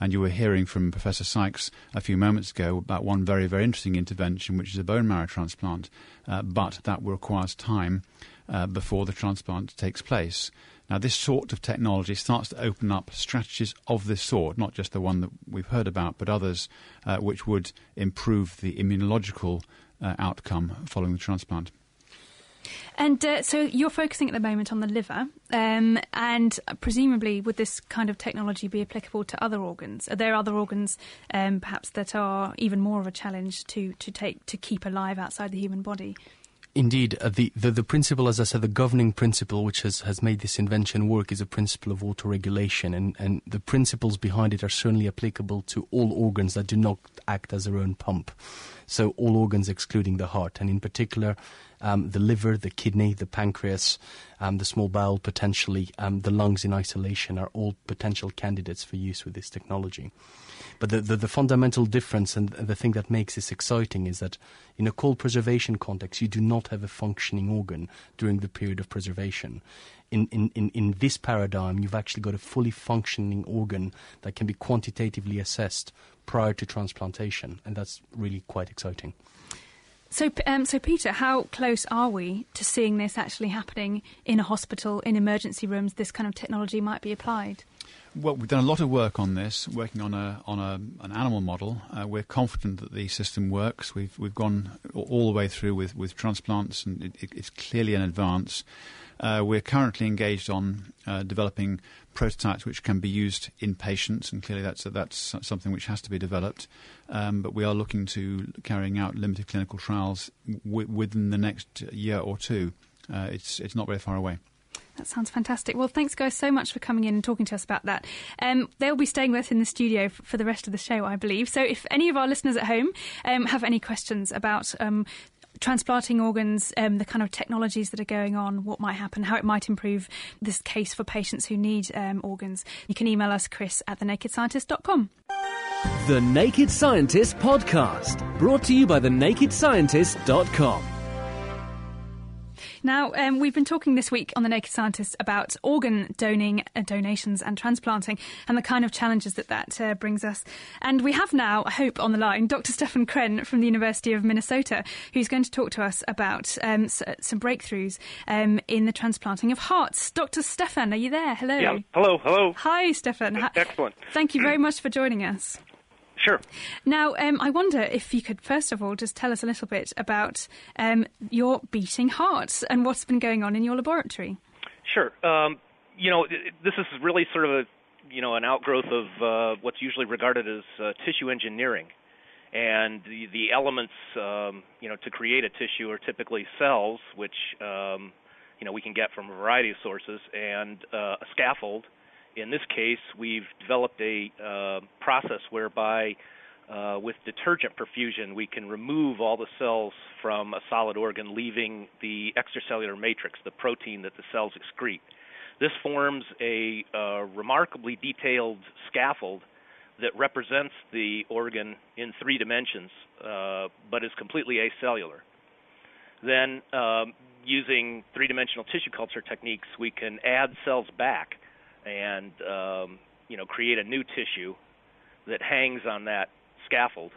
And you were hearing from Professor Sykes a few moments ago about one very, very interesting intervention, which is a bone marrow transplant. Uh, but that requires time uh, before the transplant takes place. Now, this sort of technology starts to open up strategies of this sort, not just the one that we've heard about, but others uh, which would improve the immunological uh, outcome following the transplant. And uh, so you're focusing at the moment on the liver, um, and presumably, would this kind of technology be applicable to other organs? Are there other organs, um, perhaps, that are even more of a challenge to, to take to keep alive outside the human body? Indeed, uh, the, the, the principle, as I said, the governing principle which has, has made this invention work is a principle of autoregulation, and, and the principles behind it are certainly applicable to all organs that do not act as their own pump. So all organs excluding the heart, and in particular, um, the liver, the kidney, the pancreas, um, the small bowel, potentially, um, the lungs in isolation are all potential candidates for use with this technology. But the, the, the, fundamental difference and the thing that makes this exciting is that in a cold preservation context, you do not have a functioning organ during the period of preservation. In, in, in, in this paradigm, you've actually got a fully functioning organ that can be quantitatively assessed prior to transplantation, and that's really quite exciting. So, um, so Peter, how close are we to seeing this actually happening in a hospital, in emergency rooms? This kind of technology might be applied. Well, we've done a lot of work on this, working on a on a, an animal model. Uh, we're confident that the system works. We've we've gone all the way through with, with transplants, and it, it's clearly an advance. Uh, we're currently engaged on uh, developing prototypes which can be used in patients, and clearly that's that's something which has to be developed. Um, but we are looking to carrying out limited clinical trials w- within the next year or two. Uh, it's it's not very far away. That sounds fantastic. Well, thanks, guys, so much for coming in and talking to us about that. Um, they'll be staying with us in the studio f- for the rest of the show, I believe. So, if any of our listeners at home um, have any questions about um, transplanting organs, um, the kind of technologies that are going on, what might happen, how it might improve this case for patients who need um, organs, you can email us, chris at thenakedscientist.com. The Naked Scientist Podcast, brought to you by thenakedscientist.com. Now, um, we've been talking this week on The Naked Scientist about organ donating, uh, donations and transplanting and the kind of challenges that that uh, brings us. And we have now, I hope, on the line, Dr. Stefan Kren from the University of Minnesota, who's going to talk to us about um, s- some breakthroughs um, in the transplanting of hearts. Dr. Stefan, are you there? Hello. Yeah. Hello. Hello. Hi, Stefan. Excellent. Thank you very much for joining us. Sure. Now, um, I wonder if you could first of all just tell us a little bit about um, your beating hearts and what's been going on in your laboratory. Sure. Um, you know, this is really sort of a you know an outgrowth of uh, what's usually regarded as uh, tissue engineering, and the, the elements um, you know to create a tissue are typically cells, which um, you know we can get from a variety of sources, and uh, a scaffold. In this case, we've developed a uh, process whereby uh, with detergent perfusion, we can remove all the cells from a solid organ, leaving the extracellular matrix, the protein that the cells excrete. This forms a uh, remarkably detailed scaffold that represents the organ in three dimensions, uh, but is completely acellular. Then, um, using three-dimensional tissue culture techniques, we can add cells back and um, you know create a new tissue that hangs on that scaffold.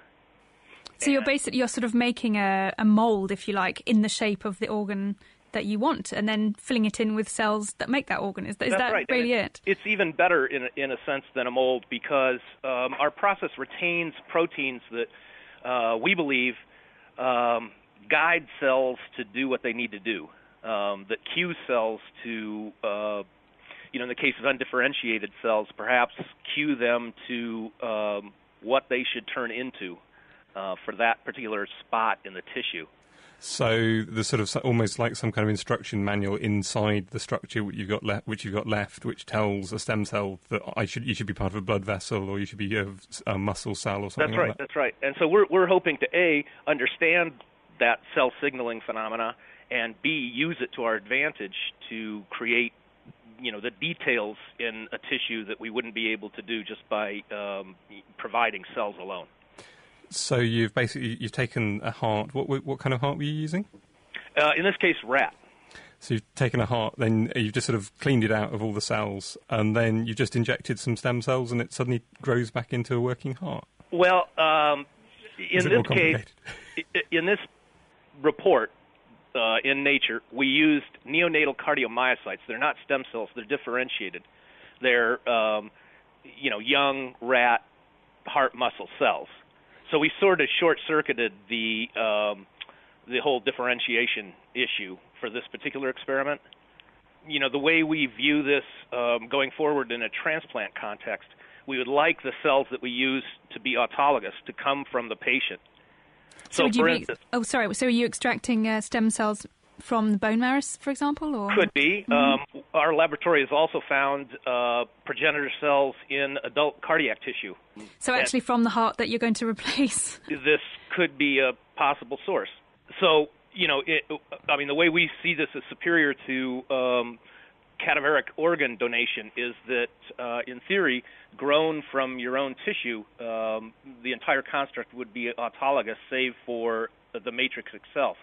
So you're basically you're sort of making a, a mold, if you like, in the shape of the organ that you want, and then filling it in with cells that make that organ. Is, that is that right. really it, it? It's even better in a, in a sense than a mold because um, our process retains proteins that uh, we believe um, guide cells to do what they need to do. Um, that cue cells to, uh, you know, in the case of undifferentiated cells, perhaps cue them to um, what they should turn into uh, for that particular spot in the tissue. So there's sort of almost like some kind of instruction manual inside the structure which you've got left, which you've got left, which tells a stem cell that I should you should be part of a blood vessel or you should be a, a muscle cell or something That's like right. that. That's right. And so we're we're hoping to a understand that cell signaling phenomena and b use it to our advantage to create you know the details in a tissue that we wouldn't be able to do just by um, providing cells alone. So you've basically you've taken a heart. What what kind of heart were you using? Uh, in this case, rat. So you've taken a heart, then you've just sort of cleaned it out of all the cells, and then you've just injected some stem cells, and it suddenly grows back into a working heart. Well, um, in this case, in this report uh, in Nature, we used neonatal cardiomyocytes. They're not stem cells; they're differentiated. They're um, you know young rat heart muscle cells. So we sort of short-circuited the um, the whole differentiation issue for this particular experiment. You know, the way we view this um, going forward in a transplant context, we would like the cells that we use to be autologous to come from the patient. So, you for be, instance, oh, sorry. So are you extracting uh, stem cells from the bone marrow, for example, or could be. Mm-hmm. Um, our laboratory has also found uh, progenitor cells in adult cardiac tissue. so actually from the heart that you're going to <laughs> replace? this could be a possible source. So, you know, it, I mean, the way we see this is superior to um, cadaveric organ donation is that, uh, in theory, grown from your own tissue, um, the entire construct would be autologous, save for the matrix itself.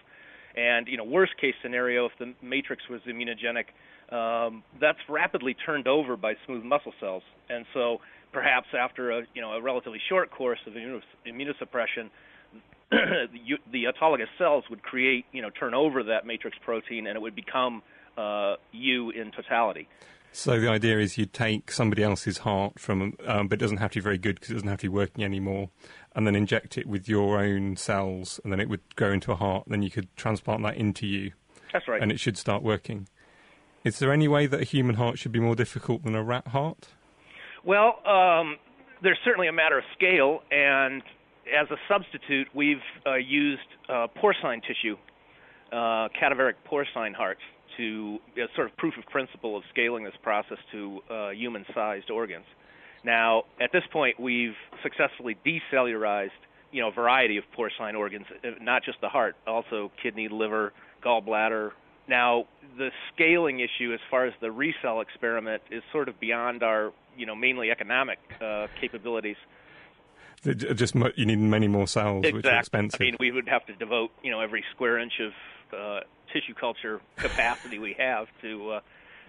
And you know, worst case scenario, if the matrix was immunogenic, um, that's rapidly turned over by smooth muscle cells, and so perhaps after a you know a relatively short course of immunos- immunosuppression, <clears throat> the autologous cells would create you know turn over that matrix protein, and it would become uh, you in totality. So the idea is you take somebody else's heart from, um, but it doesn't have to be very good because it doesn't have to be working anymore, and then inject it with your own cells, and then it would grow into a heart. Then you could transplant that into you. That's right. And it should start working. Is there any way that a human heart should be more difficult than a rat heart? Well, um, there's certainly a matter of scale, and as a substitute, we've uh, used uh, porcine tissue, uh, cadaveric porcine hearts, to as sort of proof of principle of scaling this process to uh, human-sized organs. Now, at this point, we've successfully decellularized, you know, a variety of porcine organs, uh, not just the heart, also kidney, liver, gallbladder. Now, the scaling issue, as far as the ReCell experiment, is sort of beyond our, you know, mainly economic uh, capabilities. Just you need many more cells, exactly. which are expensive. I mean, we would have to devote, you know, every square inch of uh, tissue culture capacity we have to uh,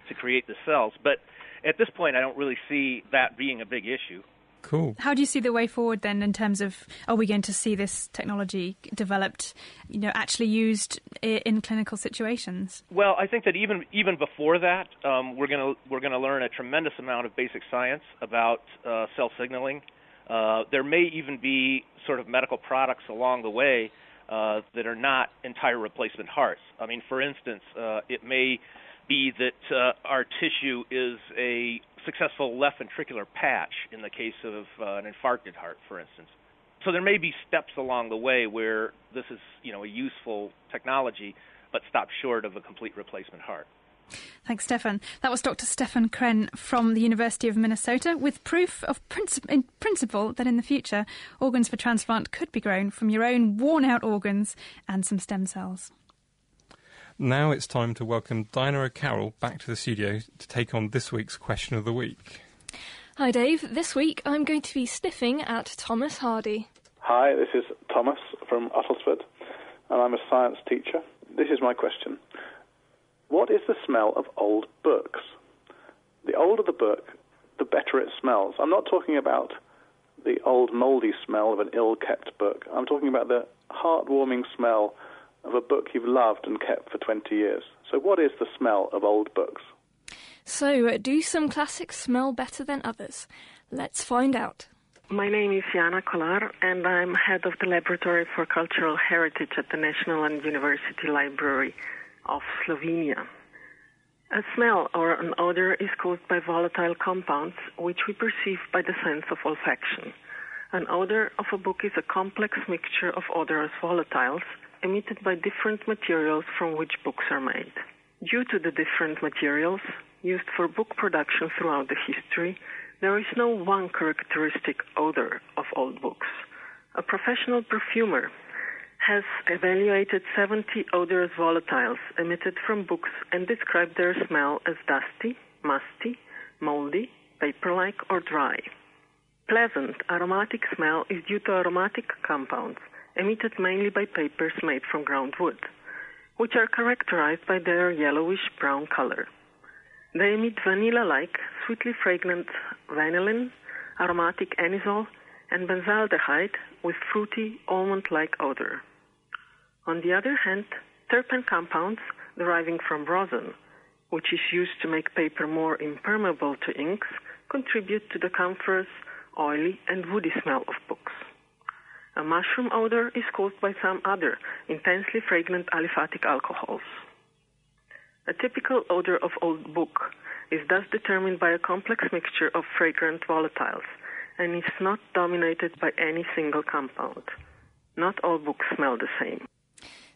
to create the cells. But at this point, I don't really see that being a big issue. Cool. How do you see the way forward then in terms of are we going to see this technology developed, you know, actually used in clinical situations? Well, I think that even even before that, um, we're going to we're going to learn a tremendous amount of basic science about uh, cell signaling. Uh, there may even be sort of medical products along the way uh, that are not entire replacement hearts. I mean, for instance, uh, it may be that uh, our tissue is a successful left ventricular patch in the case of uh, an infarcted heart, for instance. So there may be steps along the way where this is, you know, a useful technology, but stops short of a complete replacement heart. Thanks, Stefan. That was Dr. Stefan Kren from the University of Minnesota with proof of princi- in principle that in the future organs for transplant could be grown from your own worn out organs and some stem cells. Now it's time to welcome Diana O'Carroll back to the studio to take on this week's question of the week. Hi, Dave. This week I'm going to be sniffing at Thomas Hardy. Hi, this is Thomas from Uttlesford, and I'm a science teacher. This is my question. What is the smell of old books? The older the book, the better it smells. I'm not talking about the old mouldy smell of an ill kept book. I'm talking about the heartwarming smell of a book you've loved and kept for 20 years. So, what is the smell of old books? So, uh, do some classics smell better than others? Let's find out. My name is Jana Kolar, and I'm head of the Laboratory for Cultural Heritage at the National and University Library of Slovenia. A smell or an odor is caused by volatile compounds which we perceive by the sense of olfaction. An odor of a book is a complex mixture of odorous volatiles emitted by different materials from which books are made. Due to the different materials used for book production throughout the history, there is no one characteristic odor of old books. A professional perfumer has evaluated 70 odorous volatiles emitted from books and described their smell as dusty, musty, moldy, paper-like, or dry. Pleasant aromatic smell is due to aromatic compounds emitted mainly by papers made from ground wood, which are characterized by their yellowish brown color. They emit vanilla-like, sweetly fragrant vanillin, aromatic anisole, and benzaldehyde with fruity, almond-like odor. On the other hand, terpene compounds deriving from rosin, which is used to make paper more impermeable to inks, contribute to the camphorous, oily, and woody smell of books. A mushroom odor is caused by some other intensely fragrant aliphatic alcohols. A typical odor of old book is thus determined by a complex mixture of fragrant volatiles and is not dominated by any single compound. Not all books smell the same.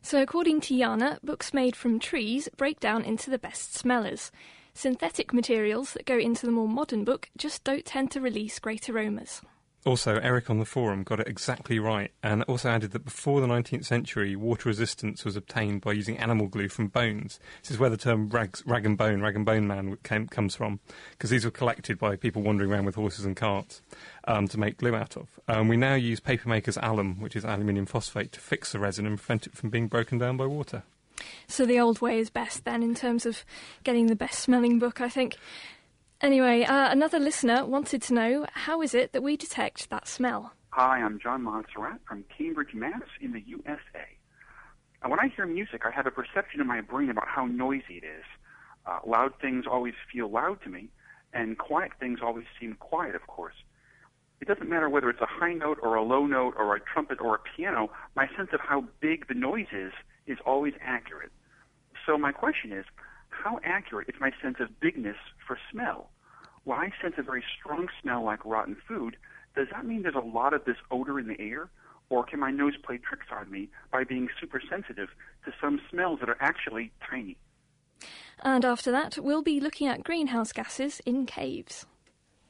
So, according to Jana, books made from trees break down into the best smellers. Synthetic materials that go into the more modern book just don't tend to release great aromas. Also, Eric on the forum got it exactly right and also added that before the 19th century, water resistance was obtained by using animal glue from bones. This is where the term rag, rag and bone, rag and bone man came, comes from, because these were collected by people wandering around with horses and carts um, to make glue out of. Um, we now use papermaker's alum, which is aluminium phosphate, to fix the resin and prevent it from being broken down by water. So the old way is best then in terms of getting the best smelling book, I think. Anyway, uh, another listener wanted to know how is it that we detect that smell? Hi, I'm John Montserrat from Cambridge, Mass. in the USA. And when I hear music, I have a perception in my brain about how noisy it is. Uh, loud things always feel loud to me, and quiet things always seem quiet, of course. It doesn't matter whether it's a high note or a low note or a trumpet or a piano, my sense of how big the noise is is always accurate. So my question is, how accurate is my sense of bigness for smell? When I sense a very strong smell like rotten food, does that mean there's a lot of this odor in the air? Or can my nose play tricks on me by being super sensitive to some smells that are actually tiny? And after that, we'll be looking at greenhouse gases in caves.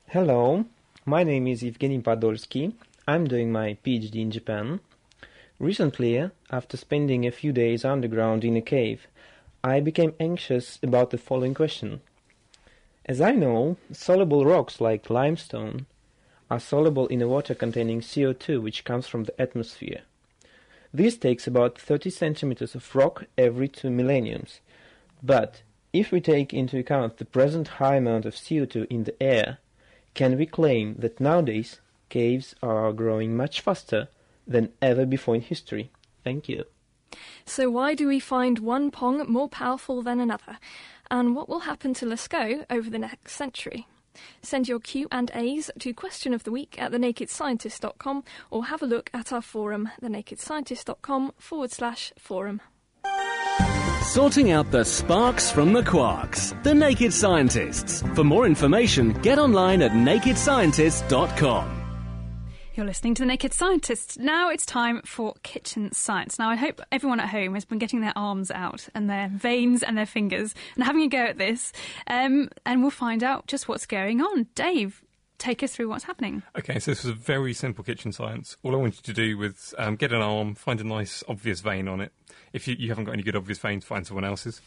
Hello, my name is Evgeny Podolsky. I'm doing my PhD in Japan. Recently, after spending a few days underground in a cave, I became anxious about the following question. As I know, soluble rocks like limestone are soluble in a water containing CO2 which comes from the atmosphere. This takes about 30 centimeters of rock every two millenniums. But if we take into account the present high amount of CO2 in the air, can we claim that nowadays caves are growing much faster than ever before in history? Thank you. So, why do we find one Pong more powerful than another? And what will happen to Lascaux over the next century? Send your Q&As to question of the week at thenakedscientist.com or have a look at our forum, thenakedscientist.com forward slash forum. Sorting out the sparks from the quarks. The Naked Scientists. For more information, get online at nakedscientists.com. You're listening to The Naked Scientists. Now it's time for kitchen science. Now, I hope everyone at home has been getting their arms out and their veins and their fingers and having a go at this. Um, and we'll find out just what's going on. Dave, take us through what's happening. Okay, so this was a very simple kitchen science. All I wanted you to do was um, get an arm, find a nice obvious vein on it. If you, you haven't got any good obvious veins, find someone else's.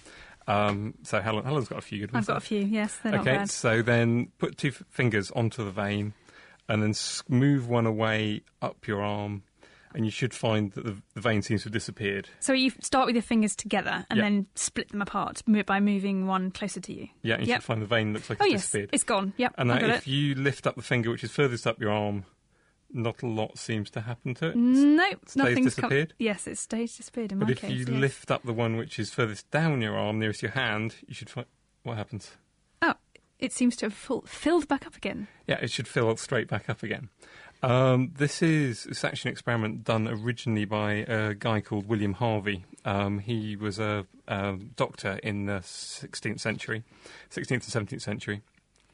Um, so Helen, Helen's got a few good ones. I've got a few, yes, okay, so then put two f- fingers onto the vein and then move one away up your arm, and you should find that the, the vein seems to have disappeared. So you start with your fingers together and Yeah. then split them apart by moving one closer to you. Yeah, and you Yep. should find the vein looks like Oh, it's yes, disappeared. it's gone. Yep, And got if it. you lift up the finger which is furthest up your arm, not a lot seems to happen to it. Nope, Stays nothing's disappeared. Yes, it stays disappeared in But my if you yes. lift up the one which is furthest down your arm, nearest your hand, you should find what happens. It seems to have full, filled back up again. Yeah, it should fill straight back up again. Um, this is it's actually an experiment done originally by a guy called William Harvey. Um, he was a, a doctor in the 16th century, 16th and 17th century.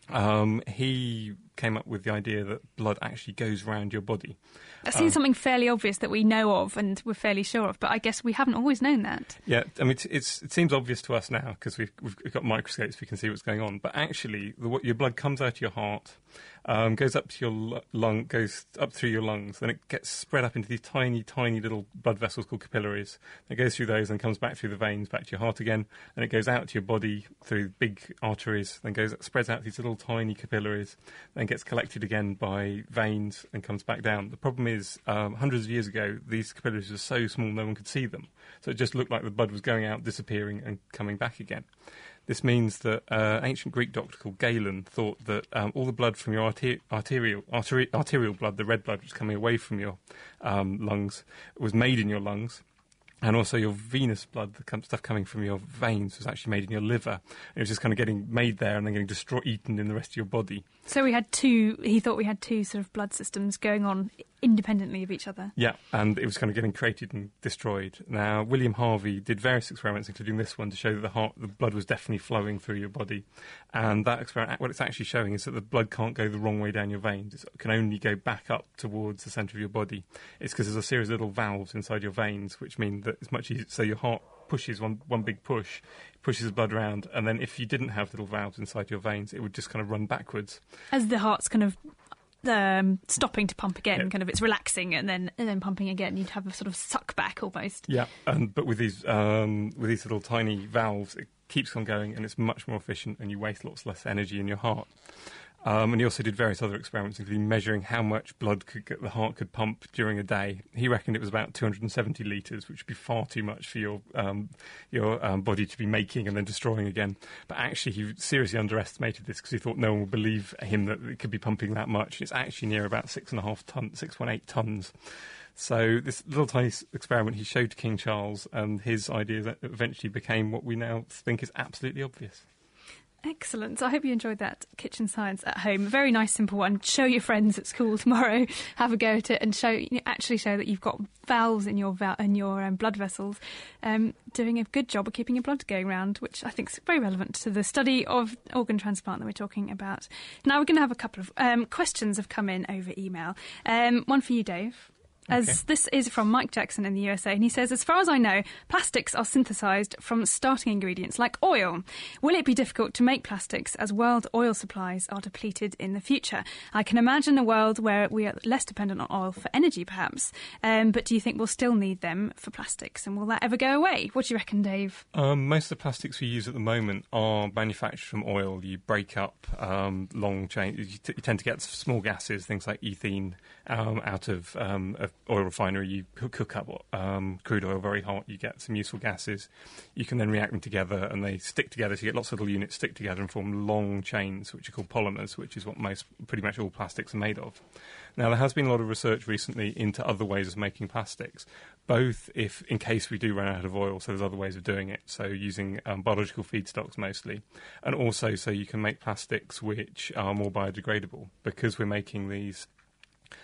Um, he came up with the idea that blood actually goes around your body. That Um, seems something fairly obvious that we know of and we're fairly sure of, but I guess we haven't always known that. Yeah, I mean, it's, it's, it seems obvious to us now because we've, we've got microscopes, we can see what's going on. But actually, the, what, your blood comes out of your heart, um, goes up to your lu- lung, goes up through your lungs, then it gets spread up into these tiny, tiny little blood vessels called capillaries. It goes through those and comes back through the veins, back to your heart again, and it goes out to your body through big arteries, then goes spreads out these little tiny capillaries, then gets collected again by veins and comes back down. The problem is, um, hundreds of years ago, these capillaries were so small no one could see them, so it just looked like the blood was going out, disappearing, and coming back again. This means that uh, ancient Greek doctor called Galen thought that um, all the blood from your arter- arterial, arteri- arterial blood, the red blood which was coming away from your um, lungs, was made in your lungs. And also your venous blood, the stuff coming from your veins, was actually made in your liver. It was just kind of getting made there and then getting destroyed, eaten in the rest of your body. So we had two, he thought we had two sort of blood systems going on independently of each other. Yeah, and it was kind of getting created and destroyed. Now, William Harvey did various experiments, including this one, to show that the heart, the blood was definitely flowing through your body. And that experiment, what it's actually showing is that the blood can't go the wrong way down your veins. It can only go back up towards the centre of your body. It's because there's a series of little valves inside your veins, which mean that it's much easier. So your heart pushes one one big push, pushes the blood around, and then if you didn't have little valves inside your veins, it would just kind of run backwards. As the heart's kind of um, stopping to pump again, Yeah. kind of it's relaxing and then and then pumping again. You'd have a sort of suck back almost. Yeah, and but with these um, with these little tiny valves, it keeps on going, and it's much more efficient, and you waste lots less energy in your heart. Um, and he also did various other experiments, including measuring how much blood could the heart could pump during a day. He reckoned it was about 270 litres, which would be far too much for your um, your um, body to be making and then destroying again. But actually, he seriously underestimated this because he thought no one would believe him that it could be pumping that much. It's actually near about six and a half tons, six point eight tons. So this little tiny experiment he showed to King Charles, and his idea that eventually became what we now think is absolutely obvious. Excellent. So I hope you enjoyed that kitchen science at home. Very nice, simple one. Show your friends at school <laughs> tomorrow. Have a go at it and show actually show that you've got valves in your in your um, blood vessels, um, doing a good job of keeping your blood going round, which I think is very relevant to the study of organ transplant that we're talking about. Now we're going to have a couple of um, questions have come in over email. Um, one for you, Dave. As Okay. this is from Mike Jackson in the USA, and he says, as far as I know, plastics are synthesized from starting ingredients like oil. Will it be difficult to make plastics as world oil supplies are depleted in the future? I can imagine a world where we are less dependent on oil for energy, perhaps. Um, but do you think we'll still need them for plastics, and will that ever go away? What do you reckon, Dave? Um, most of the plastics we use at the moment are manufactured from oil. You break up um, long chain. You, t- you tend to get small gases, things like ethene, um, out of um, a oil refinery. You cook up um, crude oil very hot. You get some useful gases. You can then react them together, and they stick together. So you get lots of little units stick together and form long chains, which are called polymers, which is what most, pretty much all plastics are made of. Now, there has been a lot of research recently into other ways of making plastics, both if, in case we do run out of oil, so there's other ways of doing it, so using um, biological feedstocks mostly, and also so you can make plastics which are more biodegradable, because we're making these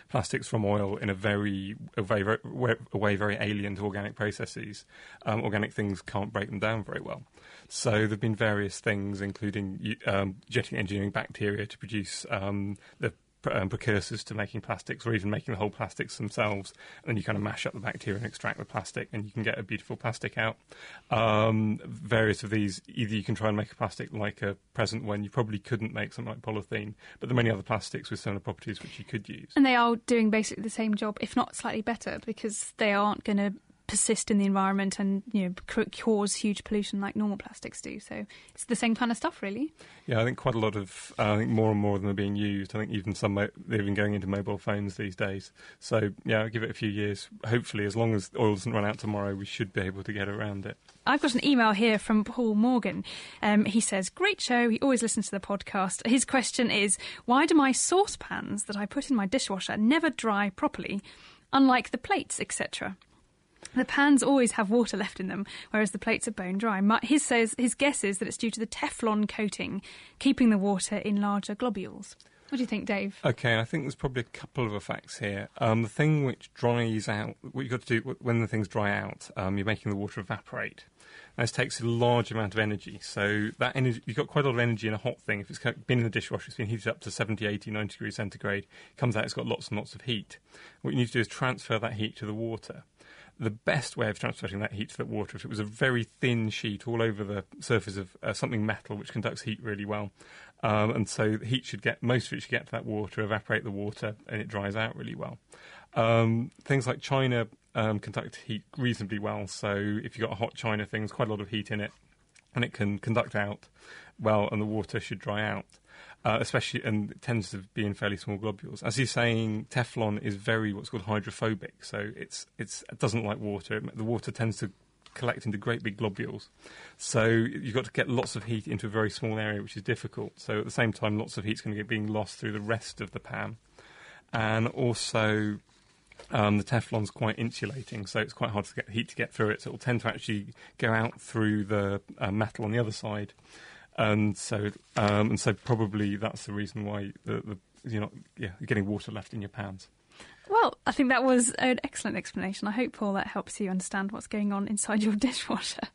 plastics from oil in a very a very, very a way very alien to organic processes. Um, organic things can't break them down very well. So there have been various things, including um, engineering bacteria to produce um, the um, precursors to making plastics, or even making the whole plastics themselves. And then you kind of mash up the bacteria and extract the plastic, and you can get a beautiful plastic out. Um, various of these, either you can try and make a plastic like a present one, you probably couldn't make something like polythene, but there are many other plastics with similar properties which you could use. And they are doing basically the same job, if not slightly better, because they aren't going to persist in the environment and you know cause huge pollution like normal plastics do. So it's the same kind of stuff, really. Yeah, I think quite a lot of, uh, I think more and more of them are being used. I think even some, mo- they're even going into mobile phones these days. So, yeah, I'll give it a few years. Hopefully, as long as oil doesn't run out tomorrow, we should be able to get around it. I've got an email here from Paul Morgan. Um, he says, Great show. He always listens to the podcast. His question is Why do my saucepans that I put in my dishwasher never dry properly, unlike the plates, etc.? The pans always have water left in them, whereas the plates are bone dry. His says his guess is that it's due to the Teflon coating, keeping the water in larger globules. What do you think, Dave? Okay, I think there's probably a couple of effects here. Um, the thing which dries out, what you've got to do when the things dry out, um, you're making the water evaporate. And this takes a large amount of energy. So that energy, you've got quite a lot of energy in a hot thing. If it's been in the dishwasher, it's been heated up to 70, 80, 90 degrees centigrade, it comes out, it's got lots and lots of heat. What you need to do is transfer that heat to the water the best way of transferring that heat to that water, if it was a very thin sheet all over the surface of uh, something metal which conducts heat really well, um, and so the heat should get most of it should get to that water, evaporate the water, and it dries out really well. Um, things like china um, conduct heat reasonably well, so if you've got a hot china thing, there's quite a lot of heat in it, and it can conduct out well, and the water should dry out. Uh, especially, and it tends to be in fairly small globules. As you're saying, Teflon is very what's called hydrophobic, so it's it's it doesn't like water. The water tends to collect into great big globules, so you've got to get lots of heat into a very small area, which is difficult. So at the same time, lots of heat's going to get being lost through the rest of the pan, and also um, the Teflon's quite insulating, so it's quite hard to get heat to get through it. So it will tend to actually go out through the uh, metal on the other side, and so um, and so probably that's the reason why the, the you're not yeah you're getting water left in your pans. Well, I think that was an excellent explanation. I hope, Paul, that helps you understand what's going on inside your <laughs> dishwasher.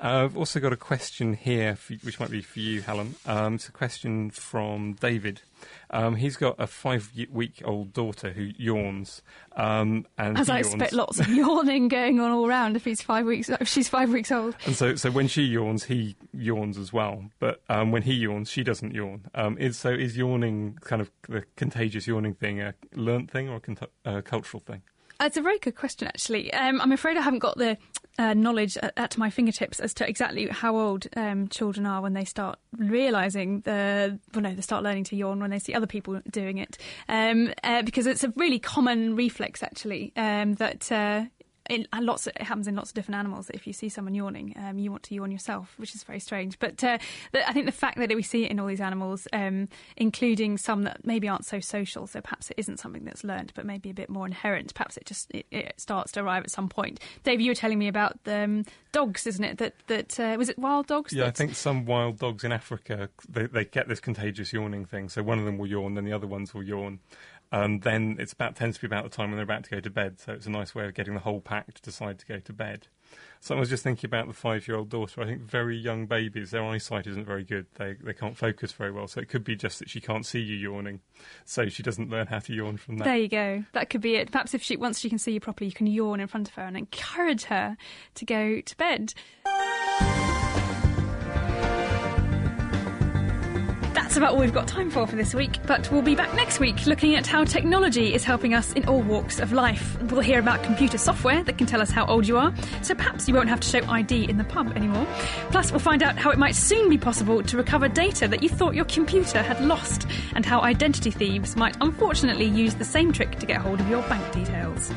Uh, I've also got a question here, for, which might be for you, Helen. Um, it's a question from David. Um, he's got a five-week-old daughter who yawns, um, and As I yawns. expect, lots of yawning <laughs> going on all round if he's five weeks. If she's five weeks old. And so, so when she yawns, he yawns as well. But um, when he yawns, she doesn't yawn. Um, is so is yawning kind of the contagious yawning thing a learnt thing or a cont- uh, cultural thing? It's a very good question, actually. Um, I'm afraid I haven't got the uh, knowledge at, my fingertips as to exactly how old um, children are when they start realizing the well, no, they start learning to yawn when they see other people doing it, um, uh, because it's a really common reflex, actually, um, that. Uh, in, lots of, it happens in lots of different animals that if you see someone yawning, um, you want to yawn yourself, which is very strange. But uh, the, I think the fact that we see it in all these animals, um, including some that maybe aren't so social, so perhaps it isn't something that's learned, but maybe a bit more inherent. Perhaps it just it, it starts to arrive at some point. Dave, you were telling me about the um, dogs, isn't it? That that uh, was it wild dogs? Yeah, that... I think some wild dogs in Africa they, they get this contagious yawning thing. So one of them will yawn, then the other ones will yawn. And then it's about tends to be about the time when they're about to go to bed. So it's a nice way of getting the whole pack to decide to go to bed. So I was just thinking about the five-year-old daughter. I think very young babies, their eyesight isn't very good. They they can't focus very well. So it could be just that she can't see you yawning, so she doesn't learn how to yawn from that. There you go. That could be it. Perhaps if she once she can see you properly, you can yawn in front of her and encourage her to go to bed. About all we've got time for for this week, but we'll be back next week looking at how technology is helping us in all walks of life. We'll hear about computer software that can tell us how old you are, so perhaps you won't have to show ID in the pub anymore. Plus, we'll find out how it might soon be possible to recover data that you thought your computer had lost, and how identity thieves might unfortunately use the same trick to get hold of your bank details.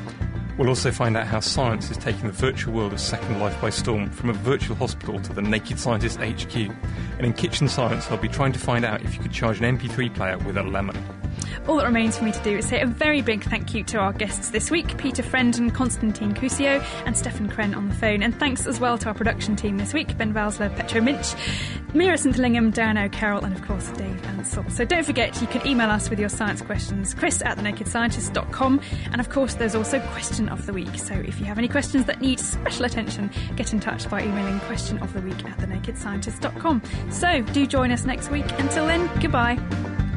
We'll also find out how science is taking the virtual world of Second Life by storm from a virtual hospital to the Naked Scientist HQ. And in Kitchen Science, I'll be trying to find out if you could charge an MP3 player with a lemon. All that remains for me to do is say a very big thank you to our guests this week Peter Friend and Constantin Coussios, and Stefan Kren on the phone. And thanks as well to our production team this week Ben Valsler, Petro Minch, Mira Sinterlingham, Diana O'Carroll, and of course Dave Ansell. So don't forget, you can email us with your science questions, chris at thenakedscientist.com. And of course, there's also question of the week. So if you have any questions that need special attention, get in touch by emailing question of the week at thenakedscientist.com. So do join us next week. Until then, goodbye.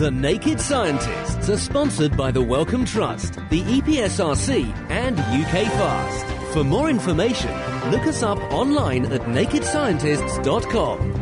The Naked Scientists are sponsored by the Wellcome Trust, the EPSRC, and UK Fast. For more information, look us up online at nakedscientists.com.